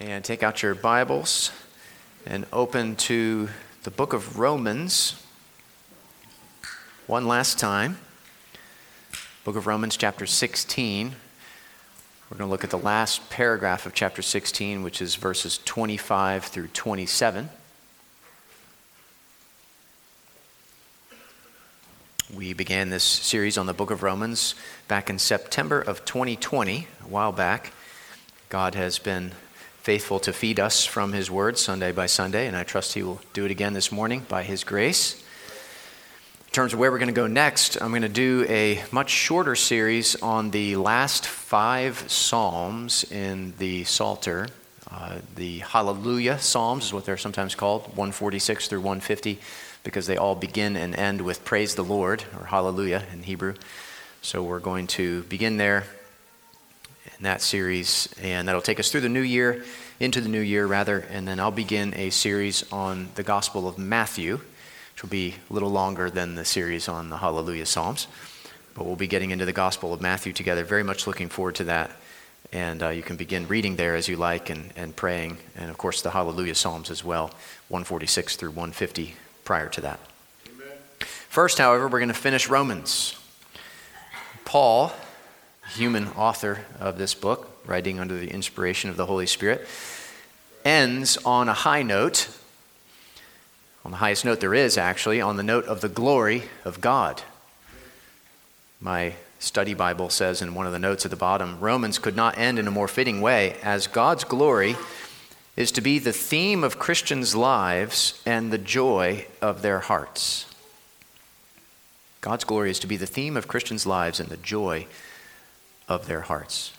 And take out your Bibles and open to the book of Romans one last time. Book of Romans, chapter 16. We're going to look at the last paragraph of chapter 16, which is verses 25 through 27. We began this series on the book of Romans back in September of 2020, a while back. God has been faithful to feed us from His Word Sunday by Sunday, and I trust He will do it again this morning by His grace. In terms of where we're going to go next, I'm going to do a much shorter series on the last five Psalms in the Psalter. Uh, the Hallelujah Psalms is what they're sometimes called, 146 through 150, because they all begin and end with Praise the Lord, or Hallelujah in Hebrew. So we're going to begin there in that series, and that'll take us through the new year, into the new year rather, and then I'll begin a series on the Gospel of Matthew, which will be a little longer than the series on the Hallelujah Psalms. But we'll be getting into the Gospel of Matthew together. Very much looking forward to that. And uh, you can begin reading there as you like and, and praying. And of course, the Hallelujah Psalms as well, 146 through 150 prior to that. Amen. First, however, we're going to finish Romans. Paul human author of this book, writing under the inspiration of the Holy Spirit, ends on a high note, on the highest note there is actually, on the note of the glory of God. My study Bible says in one of the notes at the bottom Romans could not end in a more fitting way, as God's glory is to be the theme of Christians' lives and the joy of their hearts. God's glory is to be the theme of Christians' lives and the joy of their hearts.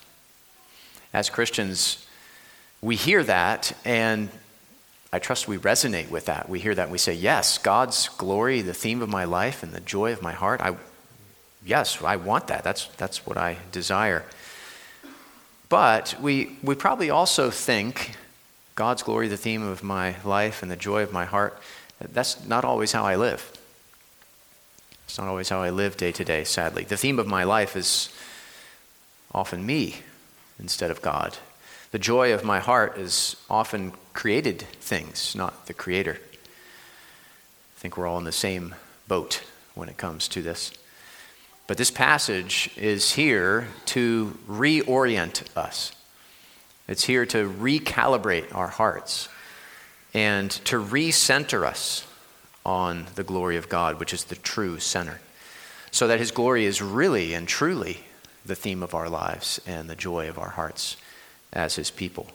As Christians, we hear that, and I trust we resonate with that. We hear that and we say, Yes, God's glory, the theme of my life, and the joy of my heart. I, yes, I want that. That's, that's what I desire. But we, we probably also think God's glory, the theme of my life, and the joy of my heart, that's not always how I live. It's not always how I live day to day, sadly. The theme of my life is often me instead of God. The joy of my heart is often created things, not the Creator. I think we're all in the same boat when it comes to this. But this passage is here to reorient us. It's here to recalibrate our hearts and to recenter us on the glory of God, which is the true center, so that His glory is really and truly the theme of our lives and the joy of our hearts as His people.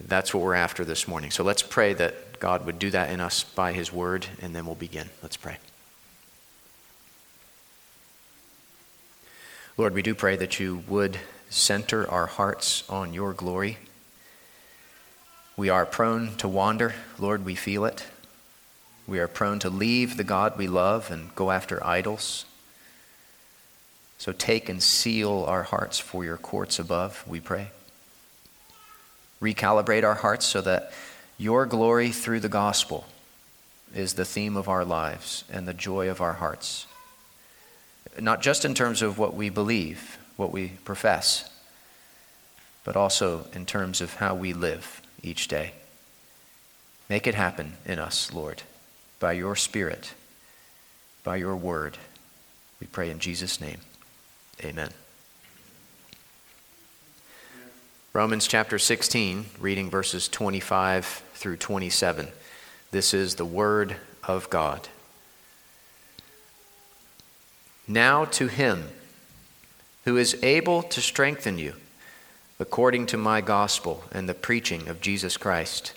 That's what we're after this morning. So let's pray that God would do that in us by His word, and then we'll begin. Let's pray. Lord, we do pray that you would center our hearts on your glory. We are prone to wander. Lord, we feel it. We are prone to leave the God we love and go after idols. So take and seal our hearts for your courts above, we pray. Recalibrate our hearts so that your glory through the gospel is the theme of our lives and the joy of our hearts. Not just in terms of what we believe, what we profess, but also in terms of how we live each day. Make it happen in us, Lord, by your Spirit, by your word. We pray in Jesus' name. Amen. Romans chapter 16, reading verses 25 through 27. This is the Word of God. Now to Him who is able to strengthen you according to my gospel and the preaching of Jesus Christ,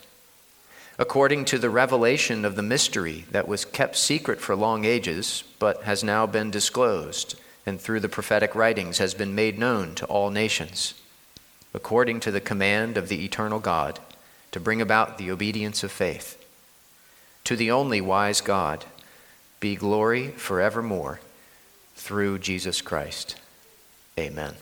according to the revelation of the mystery that was kept secret for long ages, but has now been disclosed and through the prophetic writings has been made known to all nations, according to the command of the eternal God, to bring about the obedience of faith. To the only wise God be glory forevermore through Jesus Christ. Amen.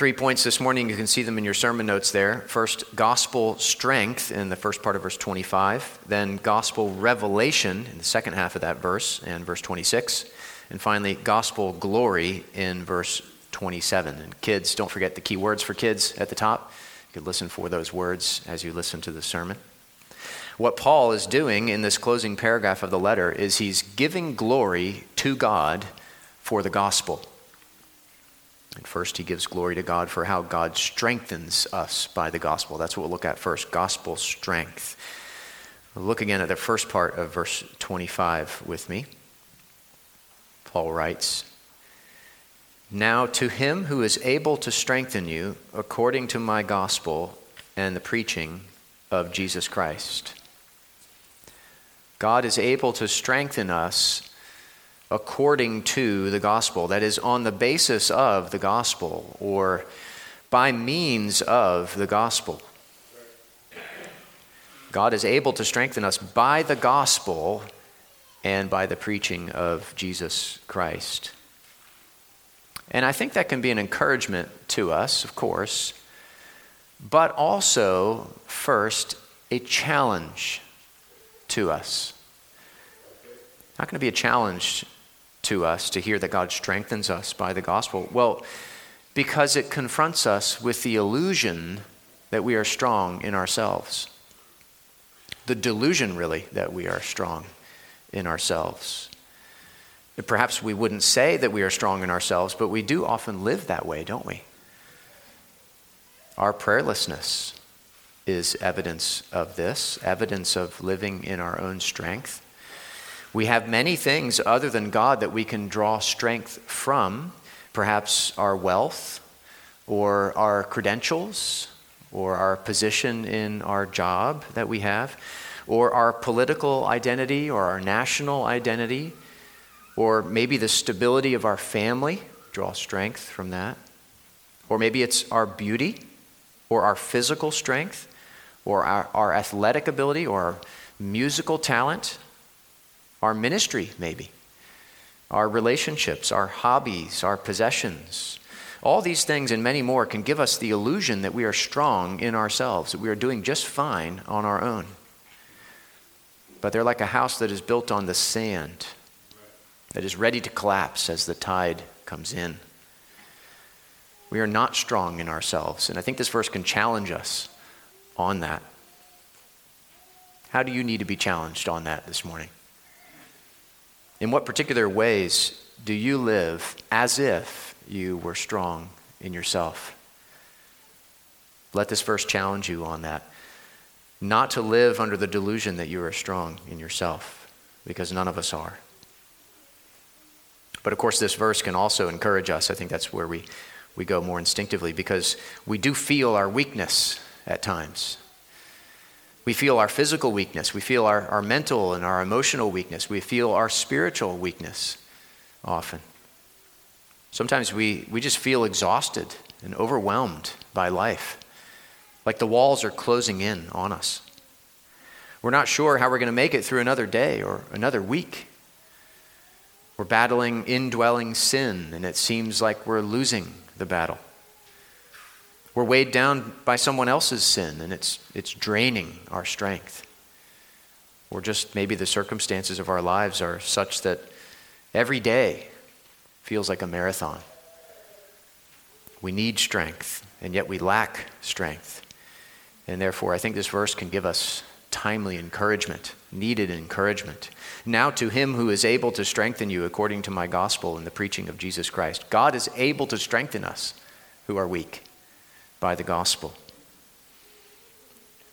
Three points this morning. You can see them in your sermon notes there. First, gospel strength in the first part of verse 25. Then, gospel revelation in the second half of that verse and verse 26. And finally, gospel glory in verse 27. And kids, don't forget the key words for kids at the top. You could listen for those words as you listen to the sermon. What Paul is doing in this closing paragraph of the letter is he's giving glory to God for the gospel. And first, he gives glory to God for how God strengthens us by the gospel. That's what we'll look at first gospel strength. Look again at the first part of verse 25 with me. Paul writes, Now to him who is able to strengthen you according to my gospel and the preaching of Jesus Christ. God is able to strengthen us according to the gospel, that is, on the basis of the gospel or by means of the gospel. God is able to strengthen us by the gospel and by the preaching of Jesus Christ. And I think that can be an encouragement to us, of course, but also, first, a challenge to us. Not going to be a challenge to us to hear that God strengthens us by the gospel? Well, because it confronts us with the illusion that we are strong in ourselves. The delusion, really, that we are strong in ourselves. Perhaps we wouldn't say that we are strong in ourselves, but we do often live that way, don't we? Our prayerlessness is evidence of this, evidence of living in our own strength. We have many things other than God that we can draw strength from, perhaps our wealth or our credentials or our position in our job that we have, or our political identity or our national identity, or maybe the stability of our family, draw strength from that. Or maybe it's our beauty or our physical strength or our, our athletic ability or our musical talent our ministry, maybe, our relationships, our hobbies, our possessions. All these things and many more can give us the illusion that we are strong in ourselves, that we are doing just fine on our own. But they're like a house that is built on the sand, that is ready to collapse as the tide comes in. We are not strong in ourselves, and I think this verse can challenge us on that. How do you need to be challenged on that this morning? In what particular ways do you live as if you were strong in yourself? Let this verse challenge you on that. Not to live under the delusion that you are strong in yourself, because none of us are. But of course, this verse can also encourage us. I think that's where we, we go more instinctively, because we do feel our weakness at times. We feel our physical weakness. We feel our, our mental and our emotional weakness. We feel our spiritual weakness often. Sometimes we, we just feel exhausted and overwhelmed by life, like the walls are closing in on us. We're not sure how we're going to make it through another day or another week. We're battling indwelling sin, and it seems like we're losing the battle. We're weighed down by someone else's sin and it's, it's draining our strength. Or just maybe the circumstances of our lives are such that every day feels like a marathon. We need strength, and yet we lack strength. And therefore, I think this verse can give us timely encouragement, needed encouragement. Now, to him who is able to strengthen you according to my gospel and the preaching of Jesus Christ, God is able to strengthen us who are weak by the gospel.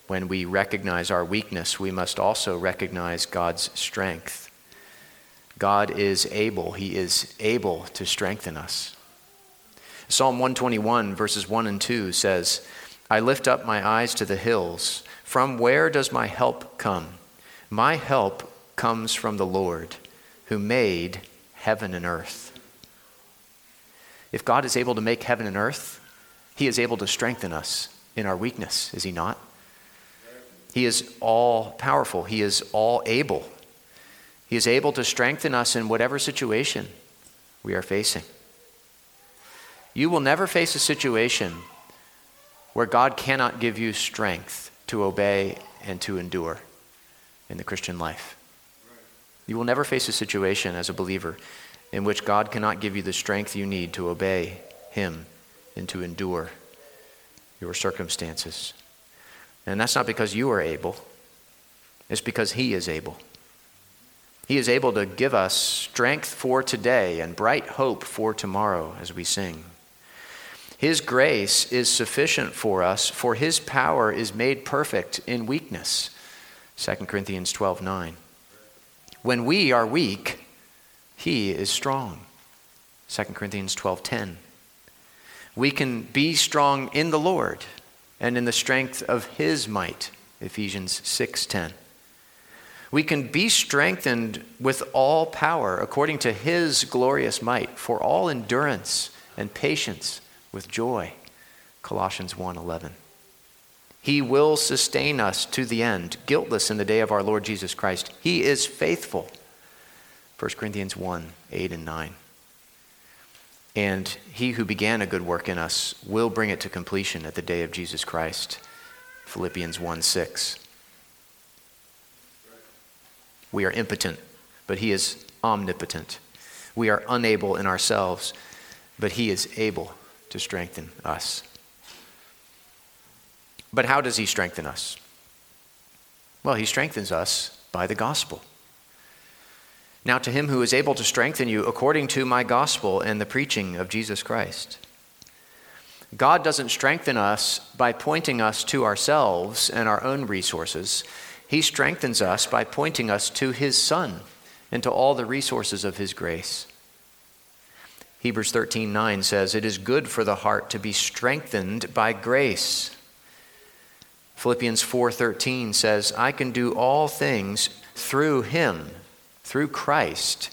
When we recognize our weakness, we must also recognize God's strength. God is able, He is able to strengthen us. Psalm 121, verses 1 and 2 says, I lift up my eyes to the hills. From where does my help come? My help comes from the Lord, who made heaven and earth. If God is able to make heaven and earth, he is able to strengthen us in our weakness, is He not? He is all powerful, He is all able. He is able to strengthen us in whatever situation we are facing. You will never face a situation where God cannot give you strength to obey and to endure in the Christian life. You will never face a situation as a believer in which God cannot give you the strength you need to obey Him and to endure your circumstances. And that's not because you are able, it's because He is able. He is able to give us strength for today and bright hope for tomorrow as we sing. His grace is sufficient for us, for his power is made perfect in weakness. 2 Corinthians 12 9. When we are weak, he is strong. 2 Corinthians 12 10. We can be strong in the Lord and in the strength of his might. Ephesians 6 10. We can be strengthened with all power according to his glorious might for all endurance and patience with joy. Colossians 1:11. He will sustain us to the end, guiltless in the day of our Lord Jesus Christ. He is faithful. 1 Corinthians 1 8 and 9. And he who began a good work in us will bring it to completion at the day of Jesus Christ. Philippians 1 6. We are impotent, but He is omnipotent. We are unable in ourselves, but He is able to strengthen us. But how does He strengthen us? Well, He strengthens us by the gospel. Now, to Him who is able to strengthen you according to my gospel and the preaching of Jesus Christ. God doesn't strengthen us by pointing us to ourselves and our own resources. He strengthens us by pointing us to His Son and to all the resources of His grace. Hebrews 13:9 says, "It is good for the heart to be strengthened by grace." Philippians 4:13 says, "I can do all things through him, through Christ,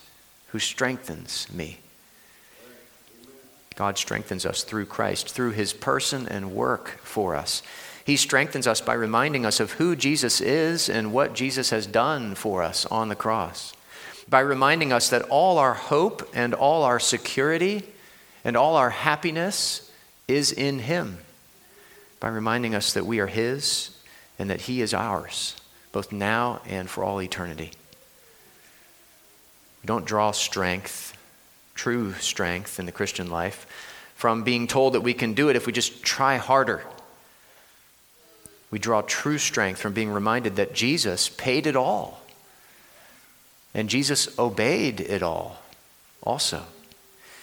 who strengthens me." God strengthens us through Christ, through his person and work for us. He strengthens us by reminding us of who Jesus is and what Jesus has done for us on the cross, by reminding us that all our hope and all our security and all our happiness is in Him, by reminding us that we are His and that He is ours, both now and for all eternity. We don't draw strength, true strength in the Christian life, from being told that we can do it if we just try harder we draw true strength from being reminded that Jesus paid it all. And Jesus obeyed it all also.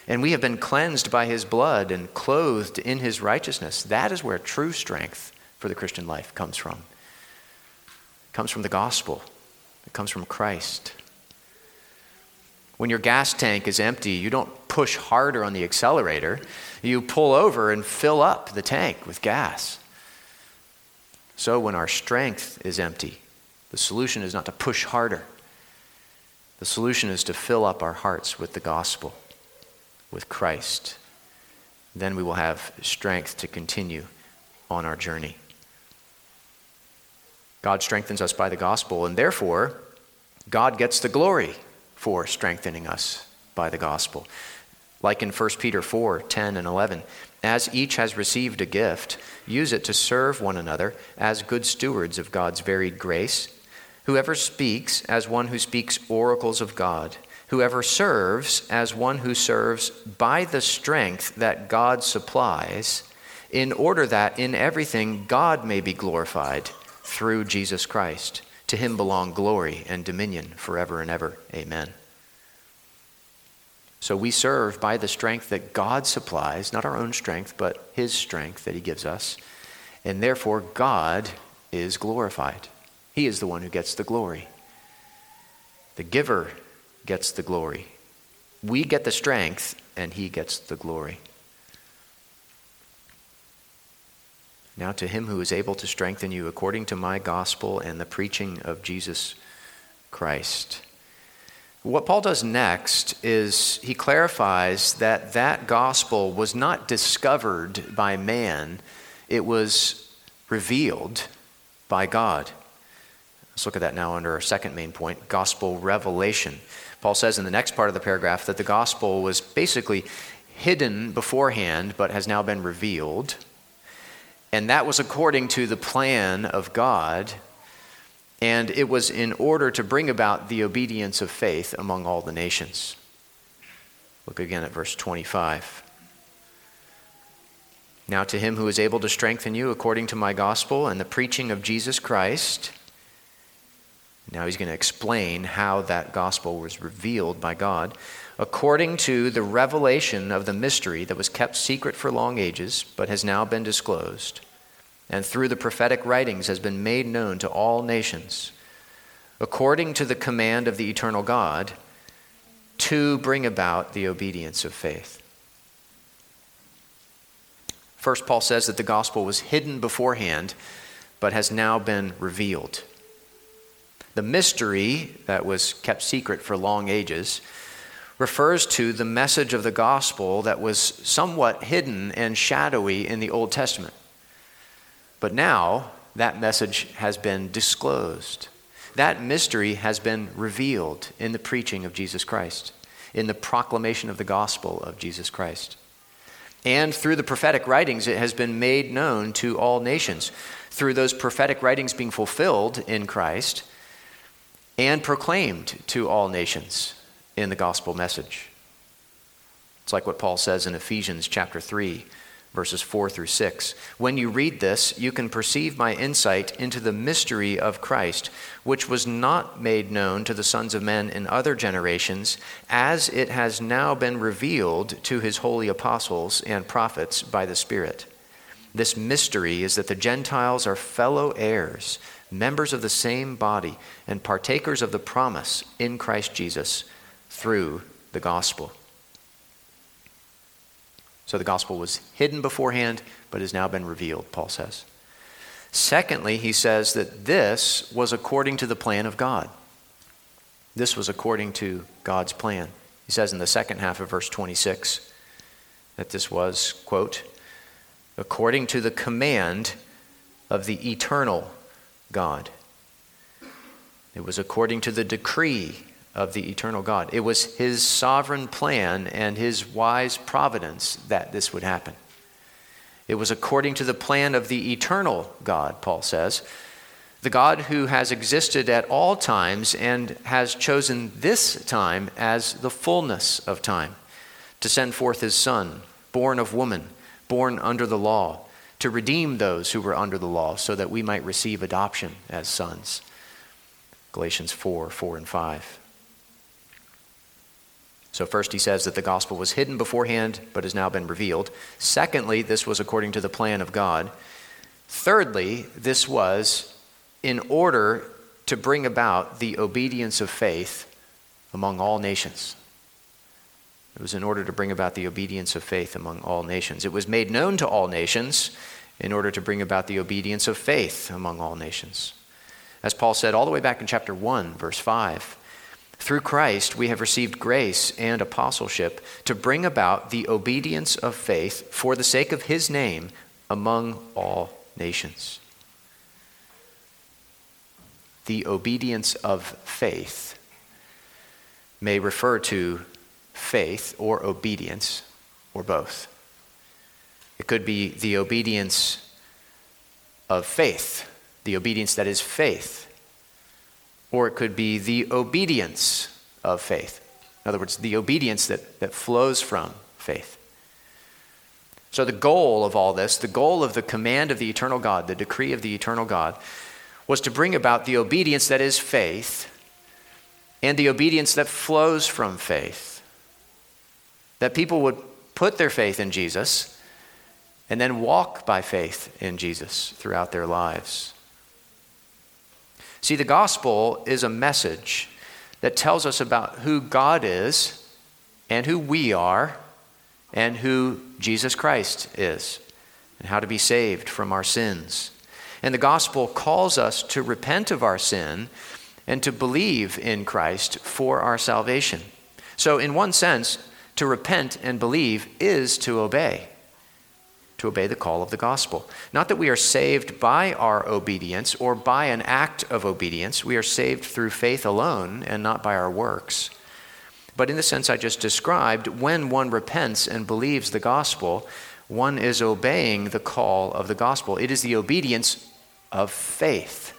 And we have been cleansed by his blood and clothed in his righteousness. That is where true strength for the Christian life comes from. It comes from the gospel, it comes from Christ. When your gas tank is empty, you don't push harder on the accelerator. You pull over and fill up the tank with gas. So, when our strength is empty, the solution is not to push harder. The solution is to fill up our hearts with the gospel, with Christ. Then we will have strength to continue on our journey. God strengthens us by the gospel, and therefore, God gets the glory for strengthening us by the gospel. Like in 1 Peter 4 10 and 11. As each has received a gift, use it to serve one another as good stewards of God's varied grace. Whoever speaks, as one who speaks oracles of God. Whoever serves, as one who serves by the strength that God supplies, in order that in everything God may be glorified through Jesus Christ. To him belong glory and dominion forever and ever. Amen. So we serve by the strength that God supplies, not our own strength, but His strength that He gives us. And therefore, God is glorified. He is the one who gets the glory. The giver gets the glory. We get the strength, and He gets the glory. Now, to Him who is able to strengthen you according to my gospel and the preaching of Jesus Christ what Paul does next is he clarifies that that gospel was not discovered by man, it was revealed by God. Let's look at that now under our second main point gospel revelation. Paul says in the next part of the paragraph that the gospel was basically hidden beforehand but has now been revealed. And that was according to the plan of God and it was in order to bring about the obedience of faith among all the nations. Look again at verse 25. Now, to him who is able to strengthen you according to my gospel and the preaching of Jesus Christ, now he's going to explain how that gospel was revealed by God, according to the revelation of the mystery that was kept secret for long ages, but has now been disclosed, and through the prophetic writings has been made known to all nations, according to the command of the eternal God, to bring about the obedience of faith. First, Paul says that the gospel was hidden beforehand, but has now been revealed. The mystery that was kept secret for long ages refers to the message of the gospel that was somewhat hidden and shadowy in the Old Testament. But now, that message has been disclosed. That mystery has been revealed in the preaching of Jesus Christ, in the proclamation of the gospel of Jesus Christ. And through the prophetic writings, it has been made known to all nations. Through those prophetic writings being fulfilled in Christ and proclaimed to all nations in the gospel message. It's like what Paul says in Ephesians chapter 3 verses 4 through 6. When you read this, you can perceive my insight into the mystery of Christ, which was not made known to the sons of men in other generations, as it has now been revealed to his holy apostles and prophets by the Spirit. This mystery is that the Gentiles are fellow heirs, members of the same body, and partakers of the promise in Christ Jesus through the gospel. So the gospel was hidden beforehand, but has now been revealed, Paul says. Secondly, he says that this was according to the plan of God. This was according to God's plan. He says in the second half of verse 26 that this was, quote, according to the command of the eternal God. It was according to the decree of the eternal God. It was his sovereign plan and his wise providence that this would happen. It was according to the plan of the eternal God, Paul says, the God who has existed at all times and has chosen this time as the fullness of time to send forth his Son, born of woman, born under the law, to redeem those who were under the law so that we might receive adoption as sons. Galatians 4 4 and 5. So, first, he says that the gospel was hidden beforehand, but has now been revealed. Secondly, this was according to the plan of God. Thirdly, this was in order to bring about the obedience of faith among all nations. It was in order to bring about the obedience of faith among all nations. It was made known to all nations in order to bring about the obedience of faith among all nations. As Paul said all the way back in chapter 1, verse 5. Through Christ, we have received grace and apostleship to bring about the obedience of faith for the sake of his name among all nations. The obedience of faith may refer to faith or obedience or both. It could be the obedience of faith, the obedience that is faith or it could be the obedience of faith. In other words, the obedience that, that flows from faith. So, the goal of all this, the goal of the command of the eternal God, the decree of the eternal God, was to bring about the obedience that is faith and the obedience that flows from faith. That people would put their faith in Jesus and then walk by faith in Jesus throughout their lives. See, the gospel is a message that tells us about who God is and who we are and who Jesus Christ is and how to be saved from our sins. And the gospel calls us to repent of our sin and to believe in Christ for our salvation. So, in one sense, to repent and believe is to obey to obey the call of the gospel. Not that we are saved by our obedience or by an act of obedience, we are saved through faith alone and not by our works. But in the sense I just described, when one repents and believes the gospel, one is obeying the call of the gospel. It is the obedience of faith.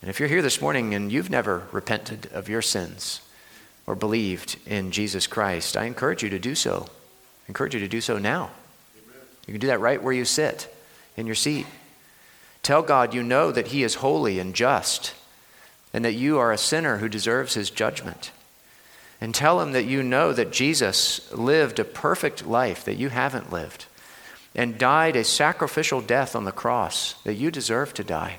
And if you're here this morning and you've never repented of your sins or believed in Jesus Christ, I encourage you to do so. I encourage you to do so now. You can do that right where you sit in your seat. Tell God you know that He is holy and just and that you are a sinner who deserves His judgment. And tell Him that you know that Jesus lived a perfect life that you haven't lived and died a sacrificial death on the cross that you deserve to die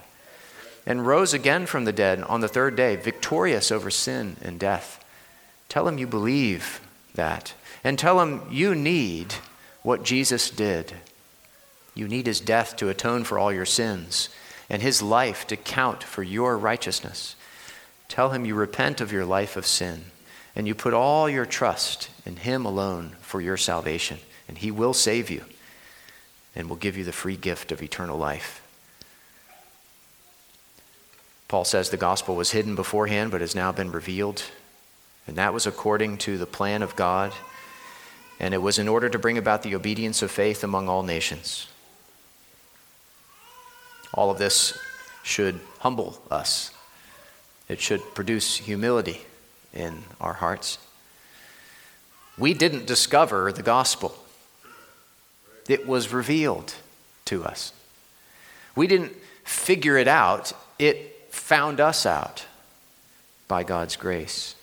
and rose again from the dead on the third day, victorious over sin and death. Tell Him you believe that. And tell Him you need what Jesus did you need his death to atone for all your sins and his life to count for your righteousness. Tell him you repent of your life of sin and you put all your trust in him alone for your salvation, and he will save you and will give you the free gift of eternal life. Paul says the gospel was hidden beforehand but has now been revealed, and that was according to the plan of God, and it was in order to bring about the obedience of faith among all nations. All of this should humble us, it should produce humility in our hearts. We didn't discover the gospel, it was revealed to us. We didn't figure it out, it found us out by God's grace.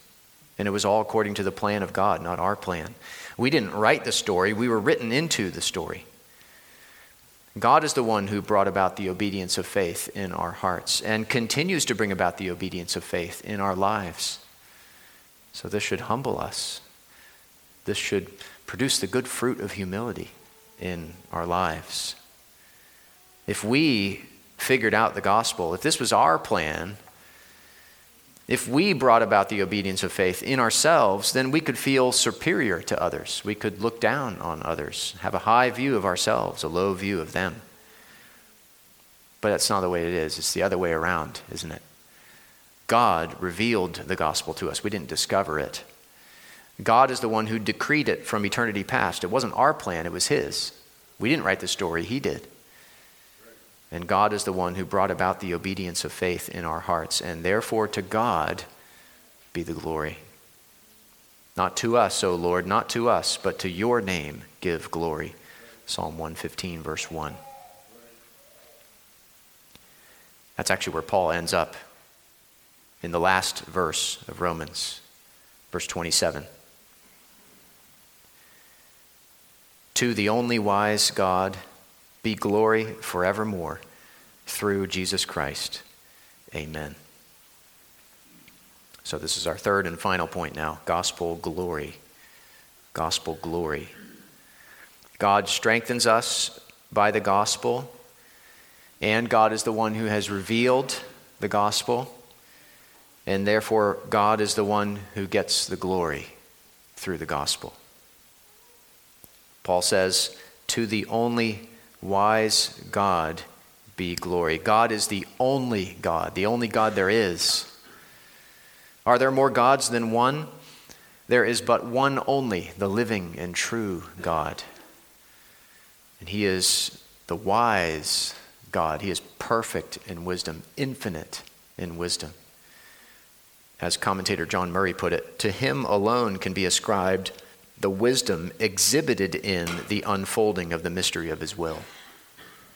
And it was all according to the plan of God, not our plan. We didn't write the story, we were written into the story. God is the one who brought about the obedience of faith in our hearts and continues to bring about the obedience of faith in our lives. So this should humble us. This should produce the good fruit of humility in our lives. If we figured out the gospel, if this was our plan, if we brought about the obedience of faith in ourselves, then we could feel superior to others. We could look down on others, have a high view of ourselves, a low view of them. But that's not the way it is. It's the other way around, isn't it? God revealed the gospel to us, we didn't discover it. God is the one who decreed it from eternity past. It wasn't our plan, it was His. We didn't write the story, He did. And God is the one who brought about the obedience of faith in our hearts. And therefore, to God be the glory. Not to us, O Lord, not to us, but to your name give glory. Psalm 115, verse 1. That's actually where Paul ends up in the last verse of Romans, verse 27. To the only wise God, be glory forevermore through Jesus Christ. Amen. So, this is our third and final point now gospel glory. Gospel glory. God strengthens us by the gospel, and God is the one who has revealed the gospel, and therefore God is the one who gets the glory through the gospel. Paul says, To the only wise God be glory. God is the only God, the only God there is. Are there more gods than one? There is but one only, the living and true God. And He is the wise God. He is perfect in wisdom, infinite in wisdom. As commentator John Murray put it, to Him alone can be ascribed the wisdom exhibited in the unfolding of the mystery of his will.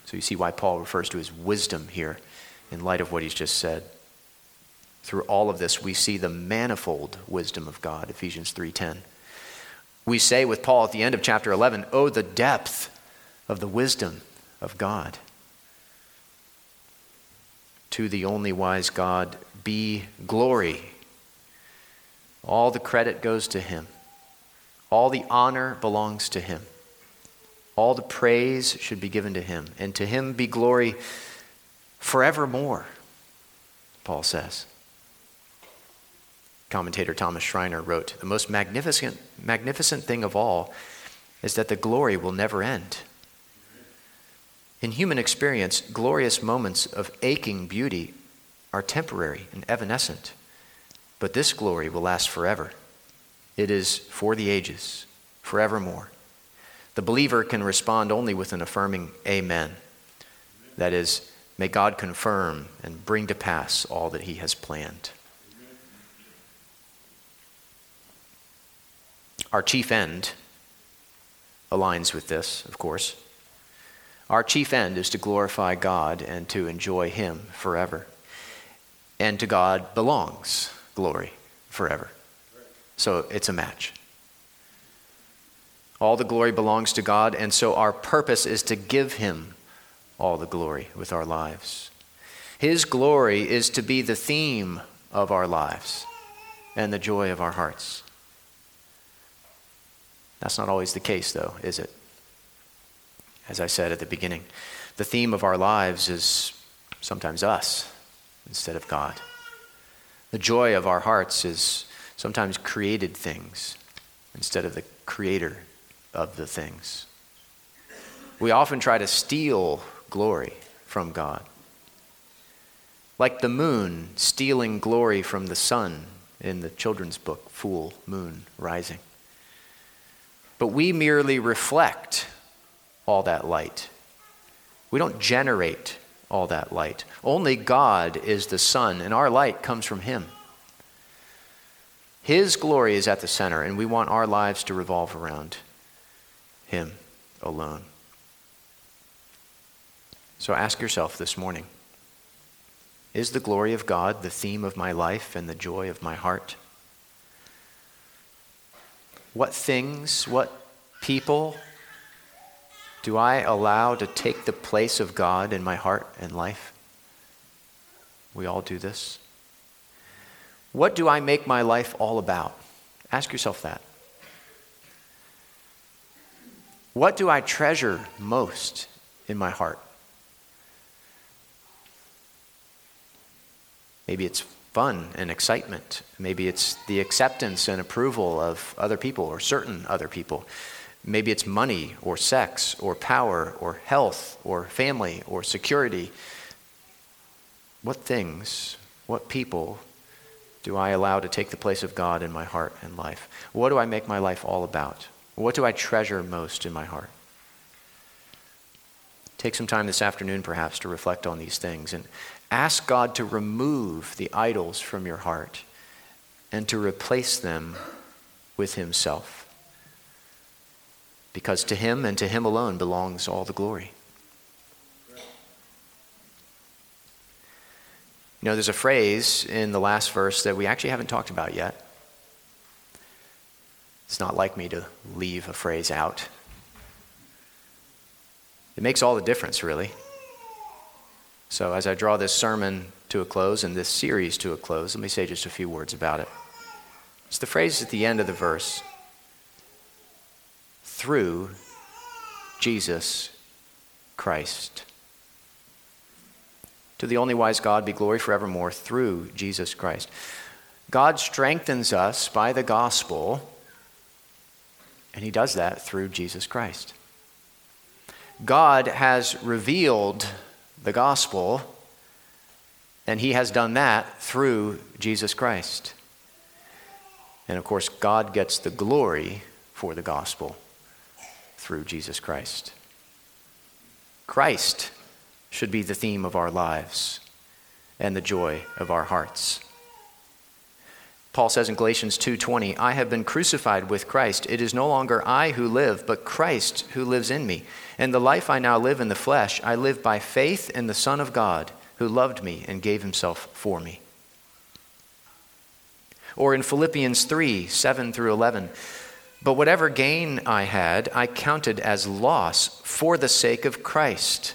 So you see why Paul refers to his wisdom here in light of what he's just said. Through all of this we see the manifold wisdom of God, Ephesians 3:10. We say with Paul at the end of chapter 11, "Oh the depth of the wisdom of God." To the only wise God be glory. All the credit goes to him. All the honor belongs to him. All the praise should be given to him, and to him be glory forevermore, Paul says. Commentator Thomas Schreiner wrote The most magnificent, magnificent thing of all is that the glory will never end. In human experience, glorious moments of aching beauty are temporary and evanescent, but this glory will last forever. It is for the ages, forevermore. The believer can respond only with an affirming Amen. That is, may God confirm and bring to pass all that He has planned. Our chief end aligns with this, of course. Our chief end is to glorify God and to enjoy Him forever. And to God belongs glory forever. So it's a match. All the glory belongs to God, and so our purpose is to give Him all the glory with our lives. His glory is to be the theme of our lives and the joy of our hearts. That's not always the case, though, is it? As I said at the beginning, the theme of our lives is sometimes us instead of God. The joy of our hearts is sometimes created things instead of the creator of the things. We often try to steal glory from God. Like the moon stealing glory from the sun in the children's book, Fool, Moon, Rising. But we merely reflect all that light. We don't generate all that light. Only God is the sun, and our light comes from Him. His glory is at the center, and we want our lives to revolve around Him alone. So ask yourself this morning Is the glory of God the theme of my life and the joy of my heart? What things, what people do I allow to take the place of God in my heart and life? We all do this. What do I make my life all about? Ask yourself that. What do I treasure most in my heart? Maybe it's fun and excitement. Maybe it's the acceptance and approval of other people or certain other people. Maybe it's money or sex or power or health or family or security. What things, what people do I allow to take the place of God in my heart and life? What do I make my life all about? What do I treasure most in my heart? Take some time this afternoon, perhaps, to reflect on these things and ask God to remove the idols from your heart and to replace them with Himself. Because to Him and to Him alone belongs all the glory. You know, there's a phrase in the last verse that we actually haven't talked about yet. It's not like me to leave a phrase out. It makes all the difference, really. So, as I draw this sermon to a close and this series to a close, let me say just a few words about it. It's the phrase at the end of the verse through Jesus Christ. To the only wise God be glory forevermore through Jesus Christ. God strengthens us by the gospel, and He does that through Jesus Christ. God has revealed the gospel, and He has done that through Jesus Christ. And of course, God gets the glory for the gospel through Jesus Christ. Christ should be the theme of our lives and the joy of our hearts. Paul says in Galatians 2:20, "I have been crucified with Christ. It is no longer I who live, but Christ who lives in me. And the life I now live in the flesh, I live by faith in the Son of God, who loved me and gave himself for me." Or in Philippians 3, 7 through 11, "But whatever gain I had, I counted as loss for the sake of Christ.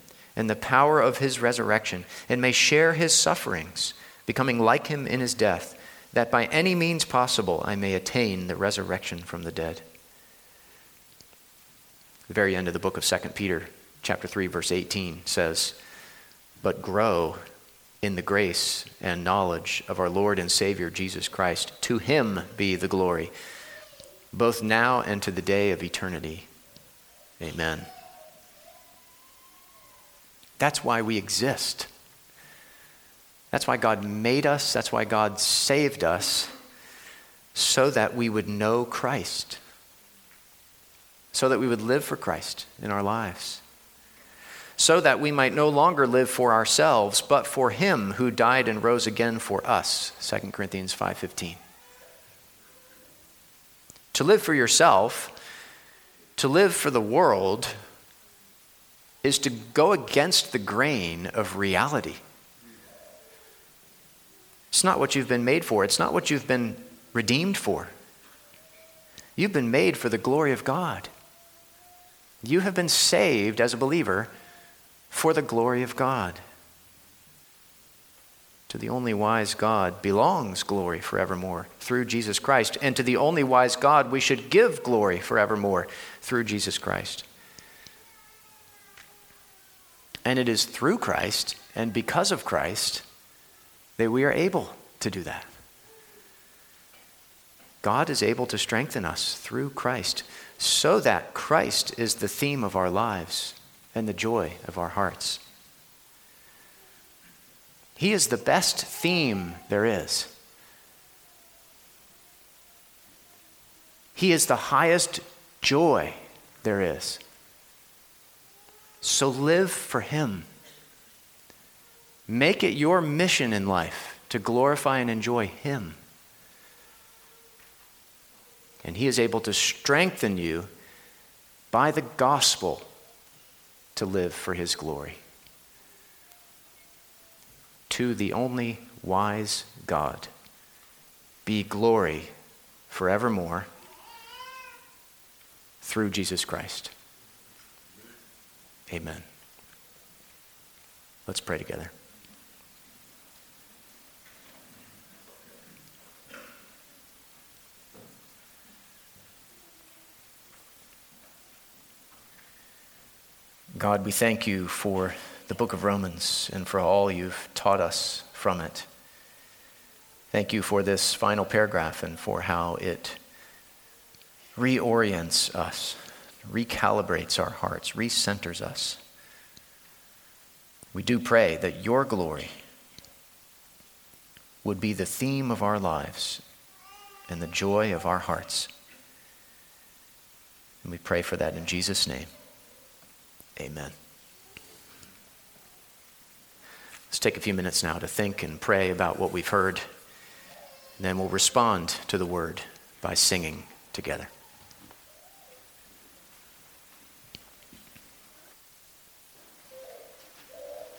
and the power of his resurrection, and may share his sufferings, becoming like him in his death that by any means possible I may attain the resurrection from the dead. The very end of the book of 2 Peter, chapter 3, verse 18 says, But grow in the grace and knowledge of our Lord and Savior Jesus Christ. To him be the glory, both now and to the day of eternity. Amen. That's why we exist. That's why God made us. That's why God saved us, so that we would know Christ, so that we would live for Christ in our lives, so that we might no longer live for ourselves, but for Him who died and rose again for us. 2 Corinthians 5:15. To live for yourself, to live for the world, is to go against the grain of reality. It's not what you've been made for, it's not what you've been redeemed for. You've been made for the glory of God. You have been saved as a believer for the glory of God. To the only wise God belongs glory forevermore through Jesus Christ. And to the only wise God we should give glory forevermore through Jesus Christ. And it is through Christ and because of Christ that we are able to do that. God is able to strengthen us through Christ so that Christ is the theme of our lives and the joy of our hearts. He is the best theme there is. He is the highest joy there is. So live for Him. Make it your mission in life to glorify and enjoy Him. And He is able to strengthen you by the gospel to live for His glory. To the only wise God be glory forevermore through Jesus Christ. Amen. Let's pray together. God, we thank you for the book of Romans and for all you've taught us from it. Thank you for this final paragraph and for how it reorients us recalibrates our hearts, recenters us. We do pray that your glory would be the theme of our lives and the joy of our hearts. And we pray for that in Jesus' name. Amen. Let's take a few minutes now to think and pray about what we've heard. And then we'll respond to the word by singing together.